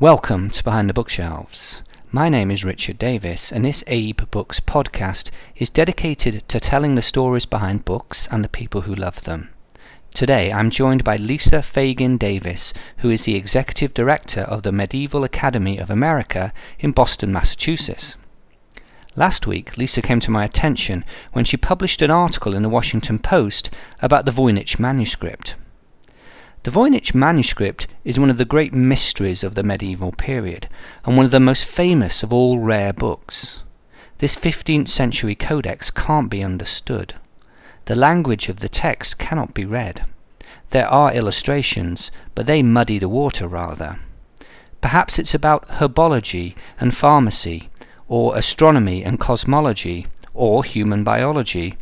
Welcome to Behind the Bookshelves. My name is Richard Davis, and this AbeBooks podcast is dedicated to telling the stories behind books and the people who love them. Today I'm joined by Lisa Fagin Davis, who is the Executive Director of the Medieval Academy of America in Boston, Massachusetts. Last week, Lisa came to my attention when she published an article in the Washington Post about the Voynich manuscript. The Voynich manuscript is one of the great mysteries of the medieval period, and one of the most famous of all rare books. This 15th century codex can't be understood. The language of the text cannot be read. There are illustrations, but they muddy the water rather. Perhaps it's about herbology and pharmacy, or astronomy and cosmology, or human biology,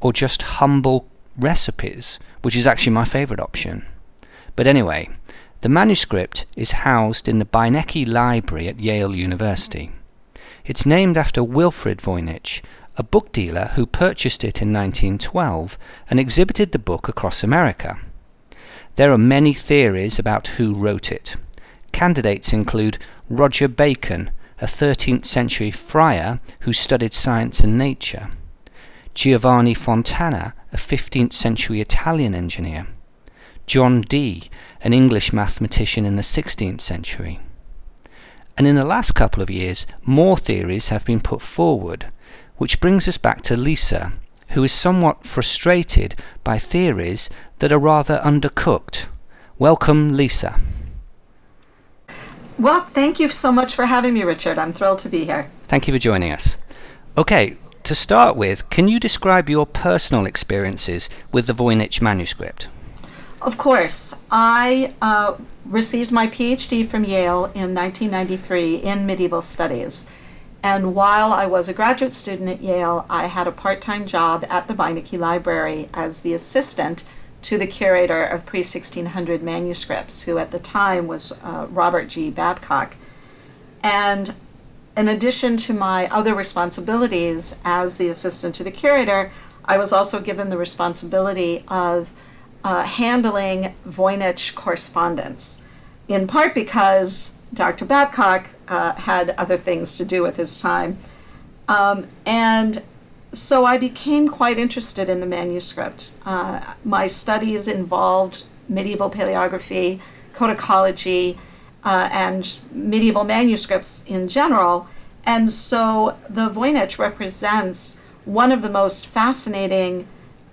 or just humble recipes, which is actually my favourite option. But anyway, the manuscript is housed in the Beinecke Library at Yale University. It's named after Wilfrid Voynich, a book dealer who purchased it in 1912 and exhibited the book across America. There are many theories about who wrote it. Candidates include Roger Bacon, a 13th century friar who studied science and nature, Giovanni Fontana, a 15th century Italian engineer, John Dee, an English mathematician in the 16th century. And in the last couple of years, more theories have been put forward, which brings us back to Lisa, who is somewhat frustrated by theories that are rather undercooked. Welcome, Lisa. Well, thank you so much for having me, Richard. I'm thrilled to be here. Thank you for joining us. Okay, to start with, can you describe your personal experiences with the Voynich manuscript? Of course. I uh, received my PhD from Yale in 1993 in medieval studies. And while I was a graduate student at Yale, I had a part time job at the Beinecke Library as the assistant to the curator of pre 1600 manuscripts, who at the time was uh, Robert G. Babcock. And in addition to my other responsibilities as the assistant to the curator, I was also given the responsibility of uh, handling Voynich correspondence, in part because Dr. Babcock uh, had other things to do with his time. Um, and so I became quite interested in the manuscript. Uh, my studies involved medieval paleography, codicology, uh, and medieval manuscripts in general. And so the Voynich represents one of the most fascinating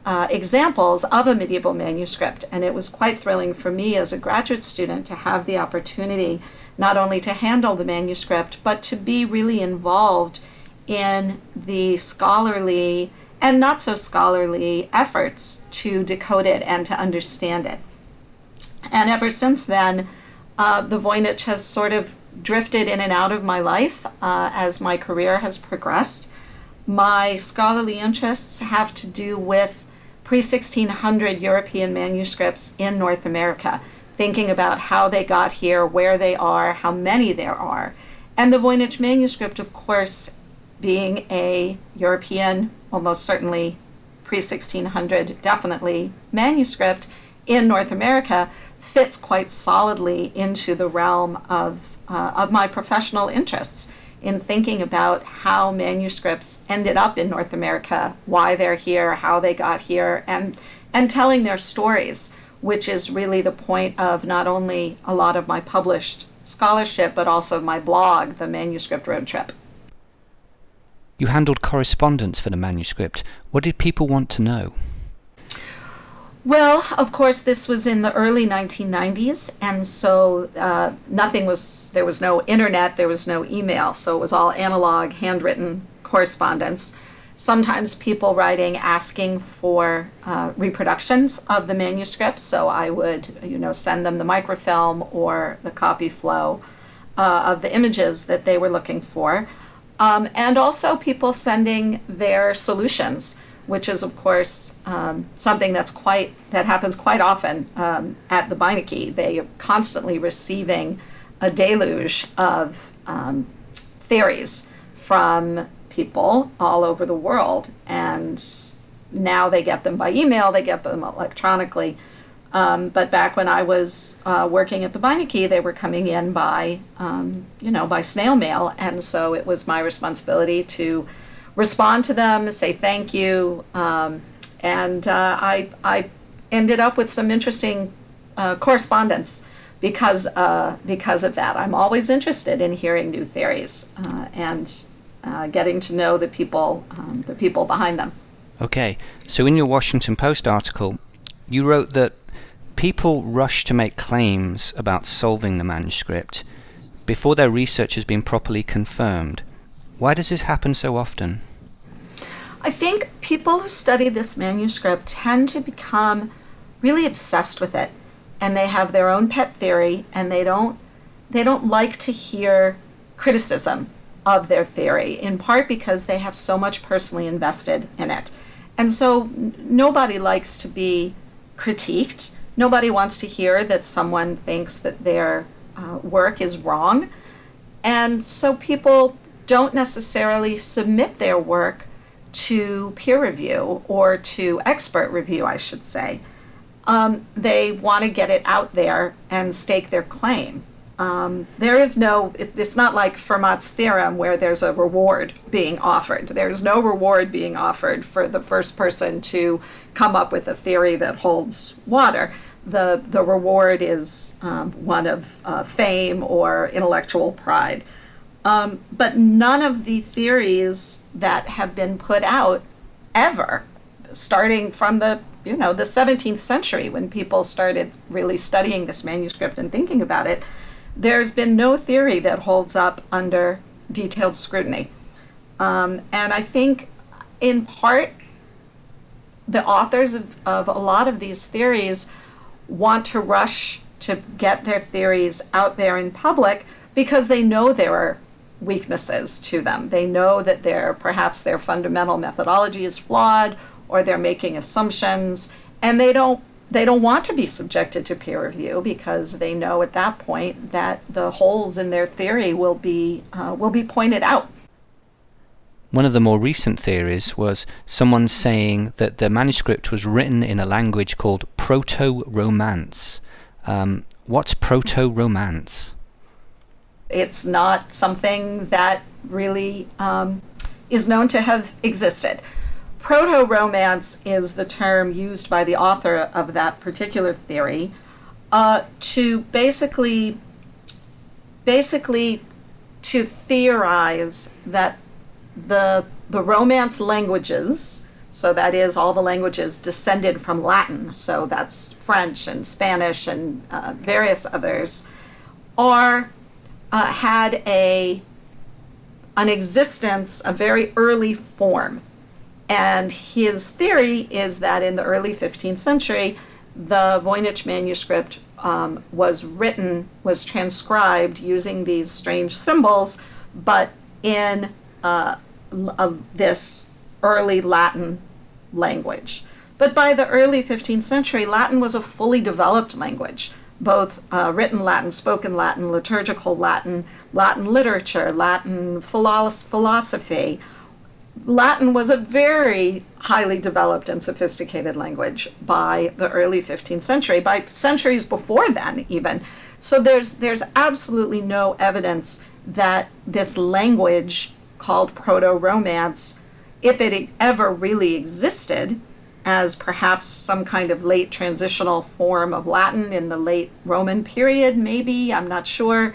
uh, examples of a medieval manuscript. And it was quite thrilling for me as a graduate student to have the opportunity not only to handle the manuscript, but to be really involved in the scholarly and not so scholarly efforts to decode it and to understand it. And ever since then, uh, the Voynich has sort of drifted in and out of my life uh, as my career has progressed. My scholarly interests have to do with pre 1600 European manuscripts in North America, thinking about how they got here, where they are, how many there are. And the Voynich manuscript, of course, being a European, almost certainly pre 1600, definitely manuscript in North America, fits quite solidly into the realm of, uh, of my professional interests in thinking about how manuscripts ended up in North America, why they're here, how they got here, and, and telling their stories, which is really the point of not only a lot of my published scholarship, but also my blog, The Manuscript Road Trip. You handled correspondence for the manuscript. What did people want to know? Well, of course, this was in the early 1990s, and so uh, nothing was, there was no internet, there was no email, so it was all analog, handwritten correspondence. Sometimes people writing asking for uh, reproductions of the manuscript, so I would, you know, send them the microfilm or the Copyflo uh, of the images that they were looking for. Um, and also people sending their solutions which is of course um, something that's quite that happens quite often um, at the Beinecke. They are constantly receiving a deluge of um, theories from people all over the world, and now they get them by email, they get them electronically. Um, but back when I was uh, working at the Beinecke, they were coming in by, um, you know, by snail mail, and so it was my responsibility to respond to them, say thank you, um, and uh, I I ended up with some interesting uh, correspondence because uh, because of that. I'm always interested in hearing new theories uh, and uh, getting to know the people um, the people behind them. Okay, so in your Washington Post article, you wrote that people rush to make claims about solving the manuscript before their research has been properly confirmed. Why does this happen so often? I think people who study this manuscript tend to become really obsessed with it and they have their own pet theory and they don't they don't like to hear criticism of their theory in part because they have so much personally invested in it. And so n- nobody likes to be critiqued Nobody wants to hear that someone thinks that their uh, work is wrong. And so people don't necessarily submit their work to peer review or to expert review, I should say. Um, they want to get it out there and stake their claim. Um, there is no, it, it's not like Fermat's theorem where there's a reward being offered. There's no reward being offered for the first person to come up with a theory that holds water. The, the reward is um, one of uh, fame or intellectual pride. Um, but none of the theories that have been put out ever, starting from the you know the 17th century when people started really studying this manuscript and thinking about it, there's been no theory that holds up under detailed scrutiny. Um, and I think, in part, the authors of, of a lot of these theories want to rush to get their theories out there in public because they know there are weaknesses to them. They know that their perhaps their fundamental methodology is flawed or they're making assumptions and they don't they don't want to be subjected to peer review because they know at that point that the holes in their theory will be uh, will be pointed out. One of the more recent theories was someone saying that the manuscript was written in a language called Proto Romance. Um, what's Proto Romance? It's not something that really um, is known to have existed. Proto Romance is the term used by the author of that particular theory uh, to basically basically to theorize that the the Romance languages, so that is all the languages descended from Latin, so that's French and Spanish and uh, various others, are uh, had a an existence, a very early form. And his theory is that in the early 15th century, the Voynich manuscript um, was written, was transcribed using these strange symbols, but in uh, this early Latin language. But by the early 15th century, Latin was a fully developed language, both uh, written Latin, spoken Latin, liturgical Latin, Latin literature, Latin philosophy. Latin was a very highly developed and sophisticated language by the early 15th century, by centuries before then, even. So there's, there's absolutely no evidence that this language called Proto Romance, if it ever really existed, as perhaps some kind of late transitional form of Latin in the late Roman period, maybe, I'm not sure.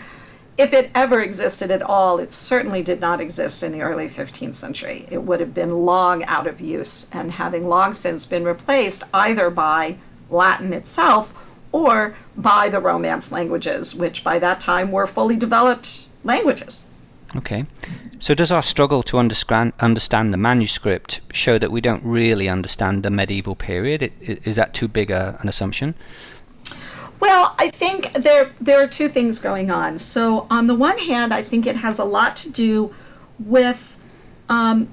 If it ever existed at all, it certainly did not exist in the early 15th century. It would have been long out of use and having long since been replaced either by Latin itself or by the Romance languages, which by that time were fully developed languages. Okay. So, does our struggle to understand understand the manuscript show that we don't really understand the medieval period? It, it, is that too big a, an assumption? Well, I think there there are two things going on. So, on the one hand, I think it has a lot to do with um,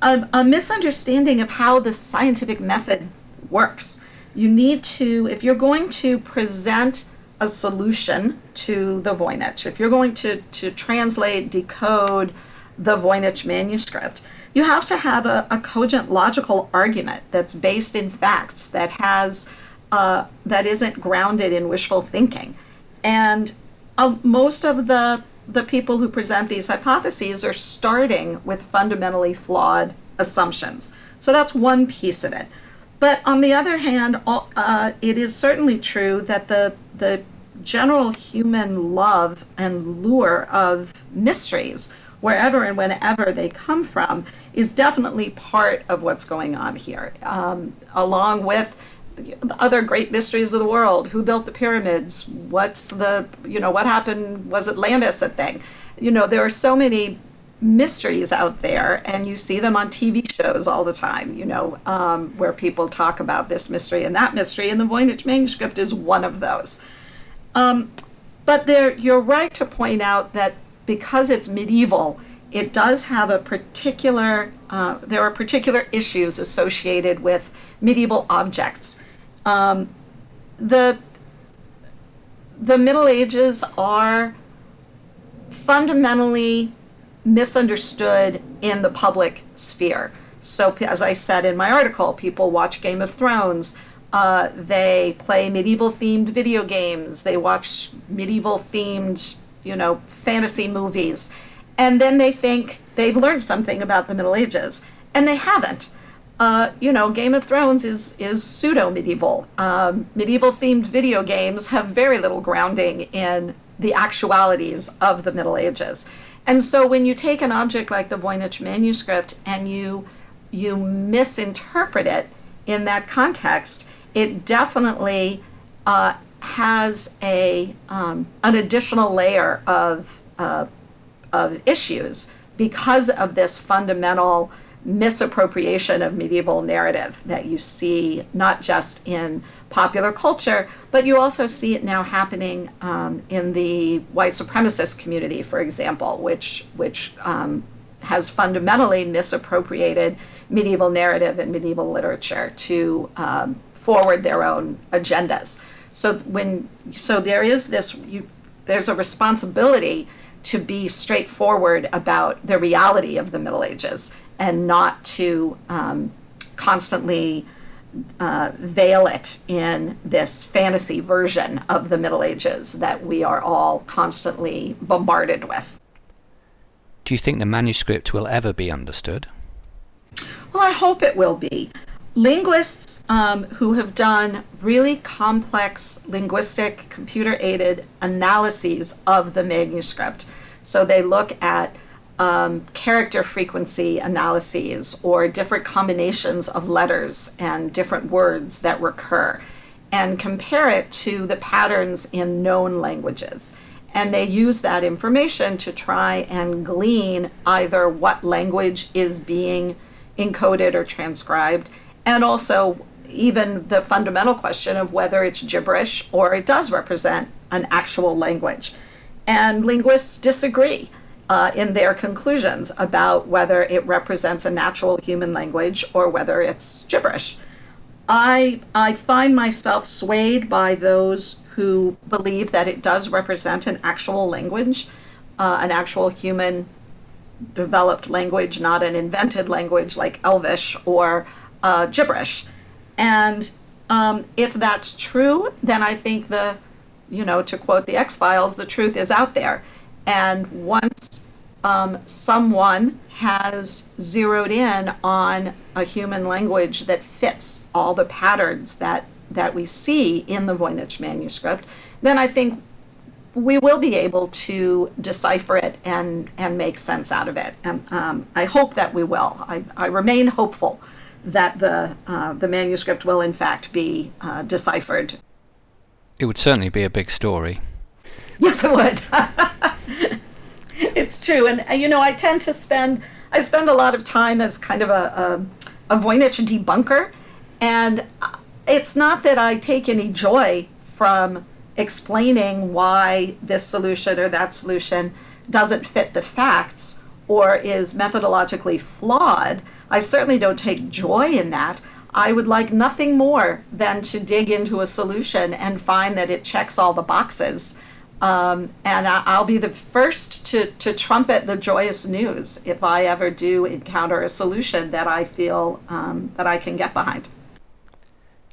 a, a misunderstanding of how the scientific method works. You need to, if you're going to present a solution to the Voynich. If you're going to, to translate, decode the Voynich manuscript, you have to have a, a cogent logical argument that's based in facts, that has uh, that isn't grounded in wishful thinking. And uh, most of the the people who present these hypotheses are starting with fundamentally flawed assumptions. So that's one piece of it. But on the other hand, uh, it is certainly true that the the general human love and lure of mysteries, wherever and whenever they come from, is definitely part of what's going on here, um, along with other great mysteries of the world. Who built the pyramids? What's the, you know, what happened? Was Atlantis a thing? You know, there are so many mysteries out there, and you see them on TV shows all the time, you know, um, where people talk about this mystery and that mystery, and the Voynich manuscript is one of those. Um, but there, you're right to point out that because it's medieval, it does have a particular, uh, there are particular issues associated with medieval objects. Um, the, the Middle Ages are fundamentally misunderstood in the public sphere. So, as I said in my article, people watch Game of Thrones. Uh, they play medieval themed video games. They watch medieval themed, you know, fantasy movies. And then they think they've learned something about the Middle Ages. And they haven't. Uh, you know, Game of Thrones is, is pseudo medieval. Um, medieval themed video games have very little grounding in the actualities of the Middle Ages. And so when you take an object like the Voynich manuscript and you you misinterpret it in that context, it definitely uh, has a um, an additional layer of uh, of issues because of this fundamental misappropriation of medieval narrative that you see not just in popular culture, but you also see it now happening um, in the white supremacist community, for example, which which um, has fundamentally misappropriated medieval narrative and medieval literature to um, forward their own agendas. So when so there is this you, there's a responsibility to be straightforward about the reality of the Middle Ages and not to um, constantly uh, veil it in this fantasy version of the Middle Ages that we are all constantly bombarded with. Do you think the manuscript will ever be understood? Well, I hope it will be. Linguists um, who have done really complex linguistic computer aided analyses of the manuscript. So they look at um, character frequency analyses or different combinations of letters and different words that recur and compare it to the patterns in known languages. And they use that information to try and glean either what language is being encoded or transcribed, and also even the fundamental question of whether it's gibberish or it does represent an actual language. And linguists disagree uh, in their conclusions about whether it represents a natural human language or whether it's gibberish. I, I find myself swayed by those who believe that it does represent an actual language, uh, an actual human developed language, not an invented language like Elvish or uh, gibberish. And um, if that's true, then I think the, you know, to quote the X Files, the truth is out there. And once um, someone has zeroed in on a human language that fits all the patterns that, that we see in the Voynich manuscript, then I think we will be able to decipher it and, and make sense out of it. And um, I hope that we will. I, I remain hopeful that the, uh, the manuscript will, in fact, be uh, deciphered. It would certainly be a big story. Yes, it would. it's true, and uh, you know, I tend to spend I spend a lot of time as kind of a a, a Voynich debunker, and uh, it's not that I take any joy from explaining why this solution or that solution doesn't fit the facts or is methodologically flawed. I certainly don't take joy in that. I would like nothing more than to dig into a solution and find that it checks all the boxes um, and I, will be the first to, to trumpet the joyous news if I ever do encounter a solution that I feel um, that I can get behind.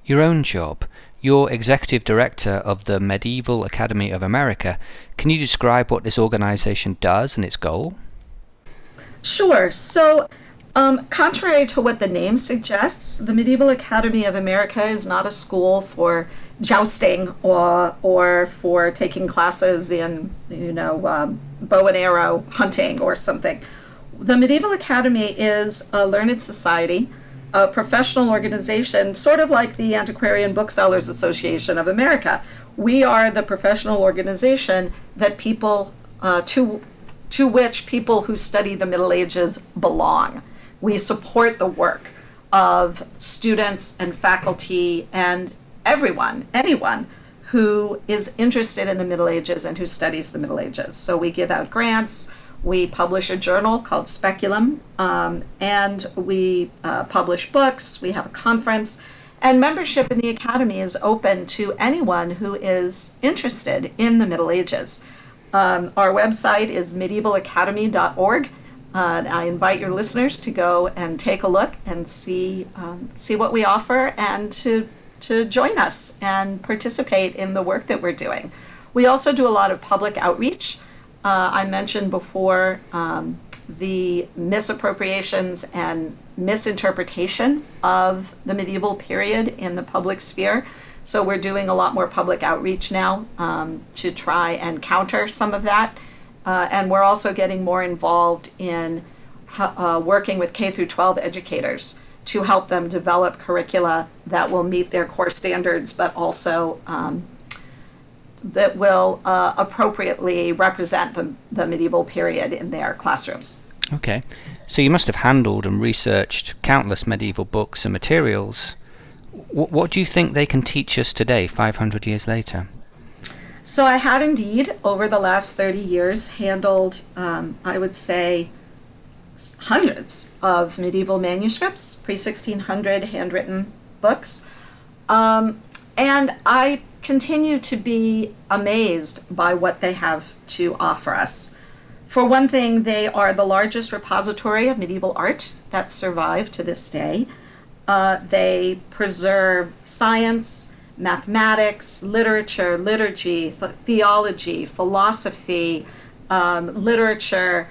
Your own job. You're executive director of the Medieval Academy of America. Can you describe what this organization does and its goal? Sure. So, um, contrary to what the name suggests, the Medieval Academy of America is not a school for jousting or or for taking classes in you know um, bow and arrow hunting or something. The Medieval Academy is a learned society, a professional organization, sort of like the Antiquarian Booksellers Association of America. We are the professional organization that people uh, to to which people who study the Middle Ages belong. We support the work of students and faculty and everyone, anyone who is interested in the Middle Ages and who studies the Middle Ages. So we give out grants, we publish a journal called Speculum, um, and we uh, publish books, we have a conference. And membership in the Academy is open to anyone who is interested in the Middle Ages. Um, our website is medievalacademy.org. Uh, I invite your listeners to go and take a look and see um, see what we offer and to to join us and participate in the work that we're doing. We also do a lot of public outreach. Uh, I mentioned before um, the misappropriations and misinterpretation of the medieval period in the public sphere. So we're doing a lot more public outreach now um, to try and counter some of that. Uh, and we're also getting more involved in uh, working with K through 12 educators to help them develop curricula that will meet their core standards, but also um, that will uh, appropriately represent the, the medieval period in their classrooms. Okay. So you must have handled and researched countless medieval books and materials. W- what do you think they can teach us today, 500 years later? So I have indeed, over the last 30 years, handled, um, I would say, hundreds of medieval manuscripts, pre 1600 handwritten books. Um, and I continue to be amazed by what they have to offer us. For one thing, they are the largest repository of medieval art that survived to this day. Uh, they preserve science, mathematics, literature, liturgy, th- theology, philosophy, um, literature,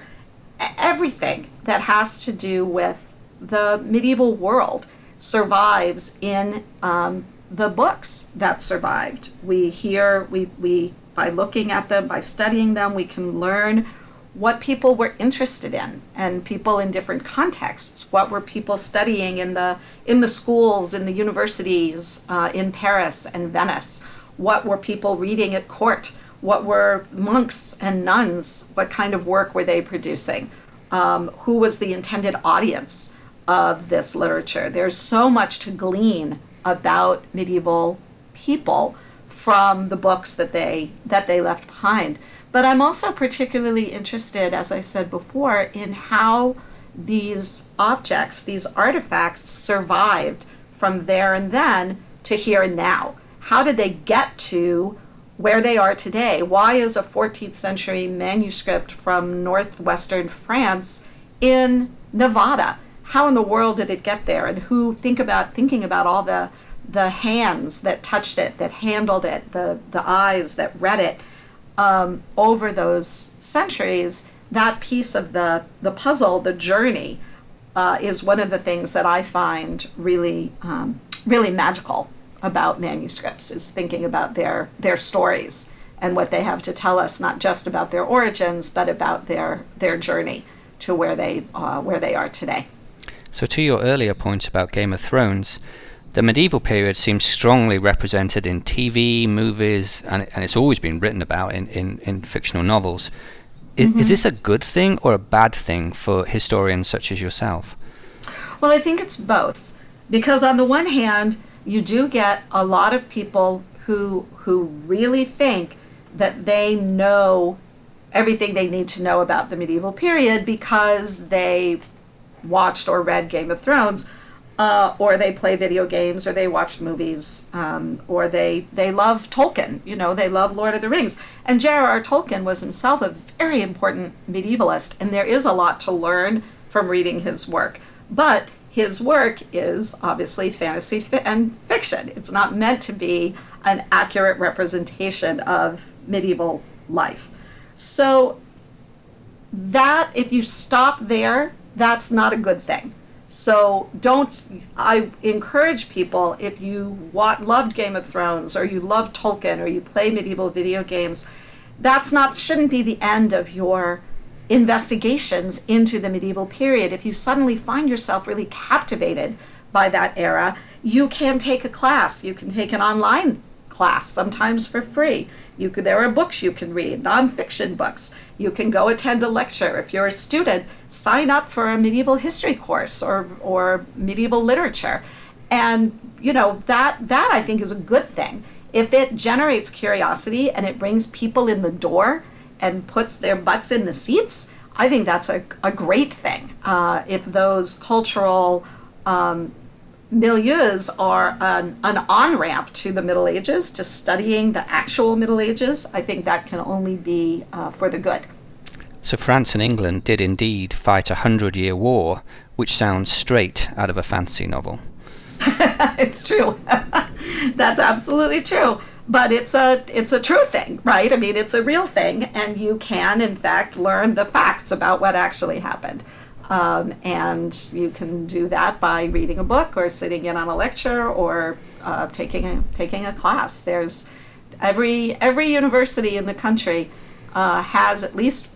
everything that has to do with the medieval world survives in um, the books that survived. We hear, we, we, by looking at them, by studying them, we can learn what people were interested in and people in different contexts. What were people studying in the, in the schools, in the universities, uh, in Paris and Venice? What were people reading at court? What were monks and nuns? What kind of work were they producing? Um, who was the intended audience of this literature? There's so much to glean about medieval people from the books that they that they left behind. But I'm also particularly interested, as I said before, in how these objects, these artifacts, survived from there and then to here and now. How did they get to where they are today. Why is a 14th century manuscript from northwestern France in Nevada? How in the world did it get there? And who think about thinking about all the the hands that touched it, that handled it, the the eyes that read it um, over those centuries? That piece of the the puzzle, the journey, uh, is one of the things that I find really um, really magical about manuscripts is thinking about their their stories and what they have to tell us, not just about their origins, but about their their journey to where they uh, where they are today. So, to your earlier point about Game of Thrones, the medieval period seems strongly represented in TV, movies, and, and it's always been written about in, in, in fictional novels. Is, mm-hmm. is this a good thing or a bad thing for historians such as yourself? Well, I think it's both. Because on the one hand, you do get a lot of people who who really think that they know everything they need to know about the medieval period because they watched or read Game of Thrones, uh, or they play video games, or they watch movies, um, or they they love Tolkien. You know, they love Lord of the Rings. And J.R.R. Tolkien was himself a very important medievalist, and there is a lot to learn from reading his work. But his work is obviously fantasy fi- and fiction. It's not meant to be an accurate representation of medieval life. So that if you stop there, that's not a good thing. So don't. I encourage people if you loved Game of Thrones or you love Tolkien or you play medieval video games, that's not shouldn't be the end of your investigations into the medieval period. If you suddenly find yourself really captivated by that era, you can take a class. You can take an online class, sometimes for free. You could, there are books you can read, nonfiction books. You can go attend a lecture. If you're a student, sign up for a medieval history course or, or medieval literature. And, you know, that, that I think is a good thing. If it generates curiosity and it brings people in the door and puts their butts in the seats, I think that's a, a great thing. Uh, if those cultural um, milieus are an, an on ramp to the Middle Ages, to studying the actual Middle Ages, I think that can only be uh, for the good. So France and England did indeed fight a hundred year war, which sounds straight out of a fantasy novel. it's true. That's absolutely true. But it's a it's a true thing, right? I mean, it's a real thing, and you can, in fact, learn the facts about what actually happened. Um, and you can do that by reading a book or sitting in on a lecture or uh, taking a taking a class. There's every every university in the country uh, has at least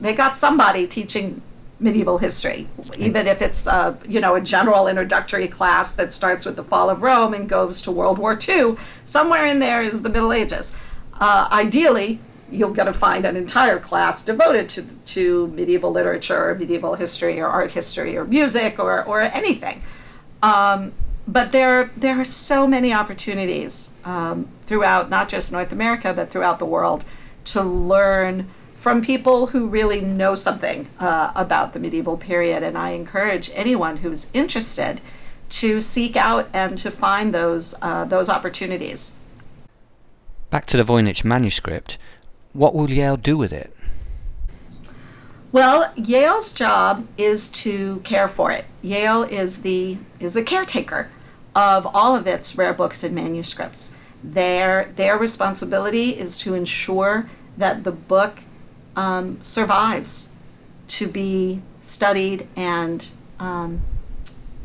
they got somebody teaching medieval history, even if it's uh, you know a general introductory class that starts with the fall of Rome and goes to World War II. Somewhere in there is the Middle Ages. Uh, ideally, you're going to find an entire class devoted to, to medieval literature or medieval history or art history or music or, or anything. Um, but there, there are so many opportunities um, throughout not just North America, but throughout the world to learn from people who really know something uh, about the medieval period. And I encourage anyone who's interested to seek out and to find those, uh, those opportunities. Back to the Voynich manuscript, what will Yale do with it? Well, Yale's job is to care for it. Yale is the is the caretaker of all of its rare books and manuscripts. Their their responsibility is to ensure that the book um, survives to be studied and um,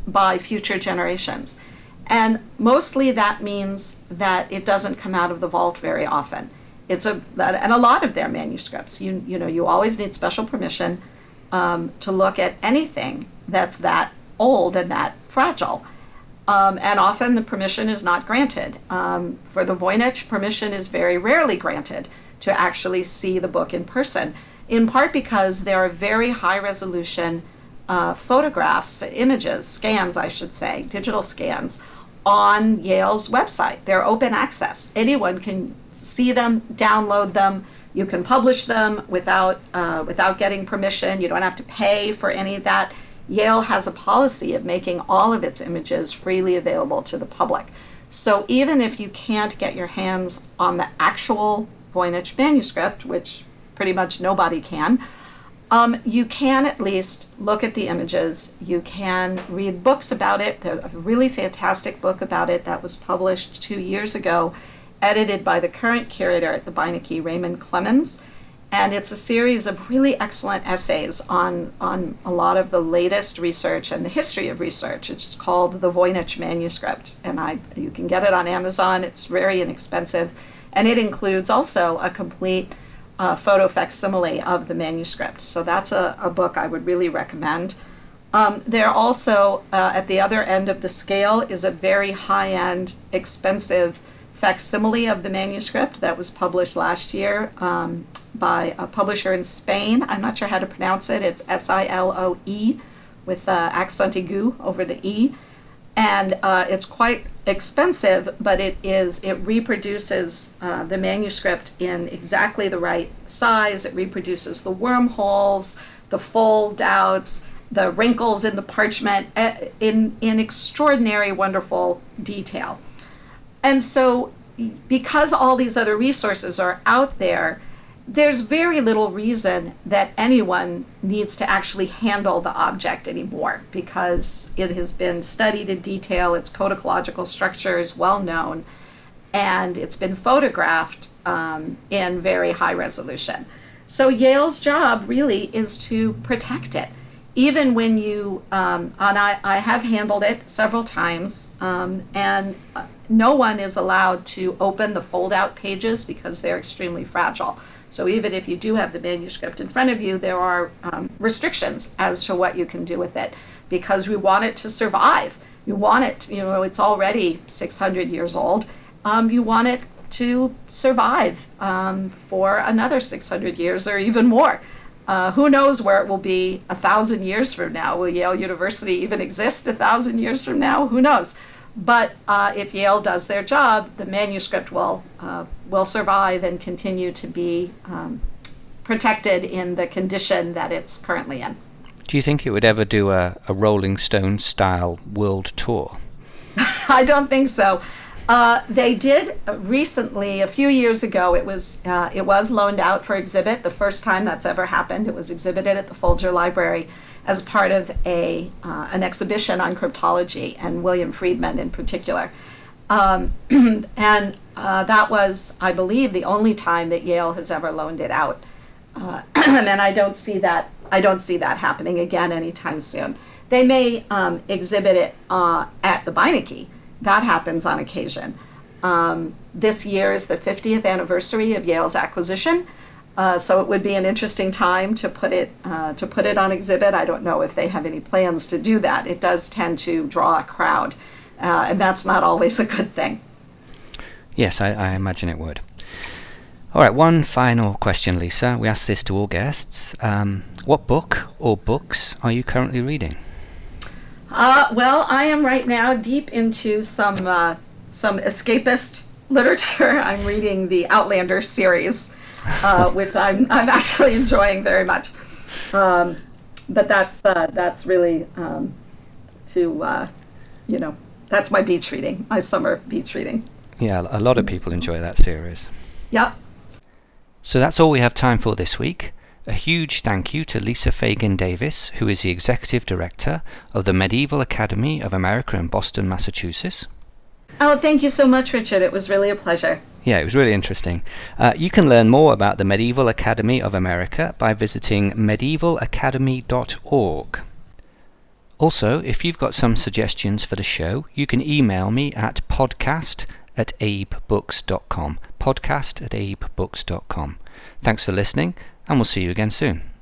by future generations. And mostly that means that it doesn't come out of the vault very often it's a and a lot of their manuscripts. You you know you always need special permission um, to look at anything that's that old and that fragile. Um, and often the permission is not granted. Um, for the Voynich, permission is very rarely granted to actually see the book in person, in part because there are very high resolution uh, photographs, images, scans, I should say, digital scans on Yale's website. They're open access. Anyone can see them, download them. You can publish them without uh, without getting permission. You don't have to pay for any of that. Yale has a policy of making all of its images freely available to the public. So even if you can't get your hands on the actual Voynich manuscript, which pretty much nobody can, um, you can at least look at the images. You can read books about it. There's a really fantastic book about it that was published two years ago edited by the current curator at the Beinecke, Raymond Clemens. And it's a series of really excellent essays on, on a lot of the latest research and the history of research. It's called the Voynich Manuscript, and I, you can get it on Amazon. It's very inexpensive, and it includes also a complete uh, photo facsimile of the manuscript. So that's a, a book I would really recommend. Um, there also, uh, at the other end of the scale, is a very high end, expensive facsimile of the manuscript that was published last year um, by a publisher in Spain. I'm not sure how to pronounce it. It's S I L O E with uh, accent aigu over the E. And uh, it's quite expensive, but it is it reproduces uh, the manuscript in exactly the right size. It reproduces the wormholes, the fold outs, the wrinkles in the parchment eh, in in extraordinary, wonderful detail. And so, because all these other resources are out there, there's very little reason that anyone needs to actually handle the object anymore because it has been studied in detail, its codicological structure is well known, and it's been photographed um, in very high resolution. So Yale's job really is to protect it. Even when you, um, and I, I have handled it several times, um, and uh, no one is allowed to open the fold out pages because they're extremely fragile. So even if you do have the manuscript in front of you, there are um, restrictions as to what you can do with it because we want it to survive. You want it, you know, it's already 600 years old. Um, you want it to survive um, for another 600 years or even more. Uh, who knows where it will be a thousand years from now? Will Yale University even exist a thousand years from now? Who knows? But uh, if Yale does their job, the manuscript will uh, will survive and continue to be um, protected in the condition that it's currently in. Do you think it would ever do a, a Rolling Stone style world tour? I don't think so. Uh, they did recently, a few years ago. It was uh, it was loaned out for exhibit. The first time that's ever happened. It was exhibited at the Folger Library as part of a uh, an exhibition on cryptology and William Friedman in particular. Um, and uh, that was, I believe, the only time that Yale has ever loaned it out. Uh, and I don't see that I don't see that happening again anytime soon. They may um, exhibit it uh, at the Beinecke. That happens on occasion. Um, this year is the 50th anniversary of Yale's acquisition. Uh, so it would be an interesting time to put it uh, to put it on exhibit. I don't know if they have any plans to do that. It does tend to draw a crowd, uh, and that's not always a good thing. Yes, I, I, imagine it would. All right, one final question, Lisa. We ask this to all guests. Um, what book or books are you currently reading? Uh, well, I am right now deep into some uh, some escapist literature. I'm reading the Outlander series uh, which I'm, I'm actually enjoying very much. Um, but that's uh, that's really um, to uh, you know that's my beach reading, my summer beach reading. Yeah, a lot of people enjoy that series. Yep. So that's all we have time for this week. A huge thank you to Lisa Fagin Davis, who is the Executive Director of the Medieval Academy of America in Boston, Massachusetts. Oh, thank you so much, Richard. It was really a pleasure. Yeah, it was really interesting. Uh, you can learn more about the Medieval Academy of America by visiting medievalacademy.org. Also, if you've got some suggestions for the show, you can email me at podcast at abebooks.com. Podcast at abebooks.com. Thanks for listening, and we'll see you again soon.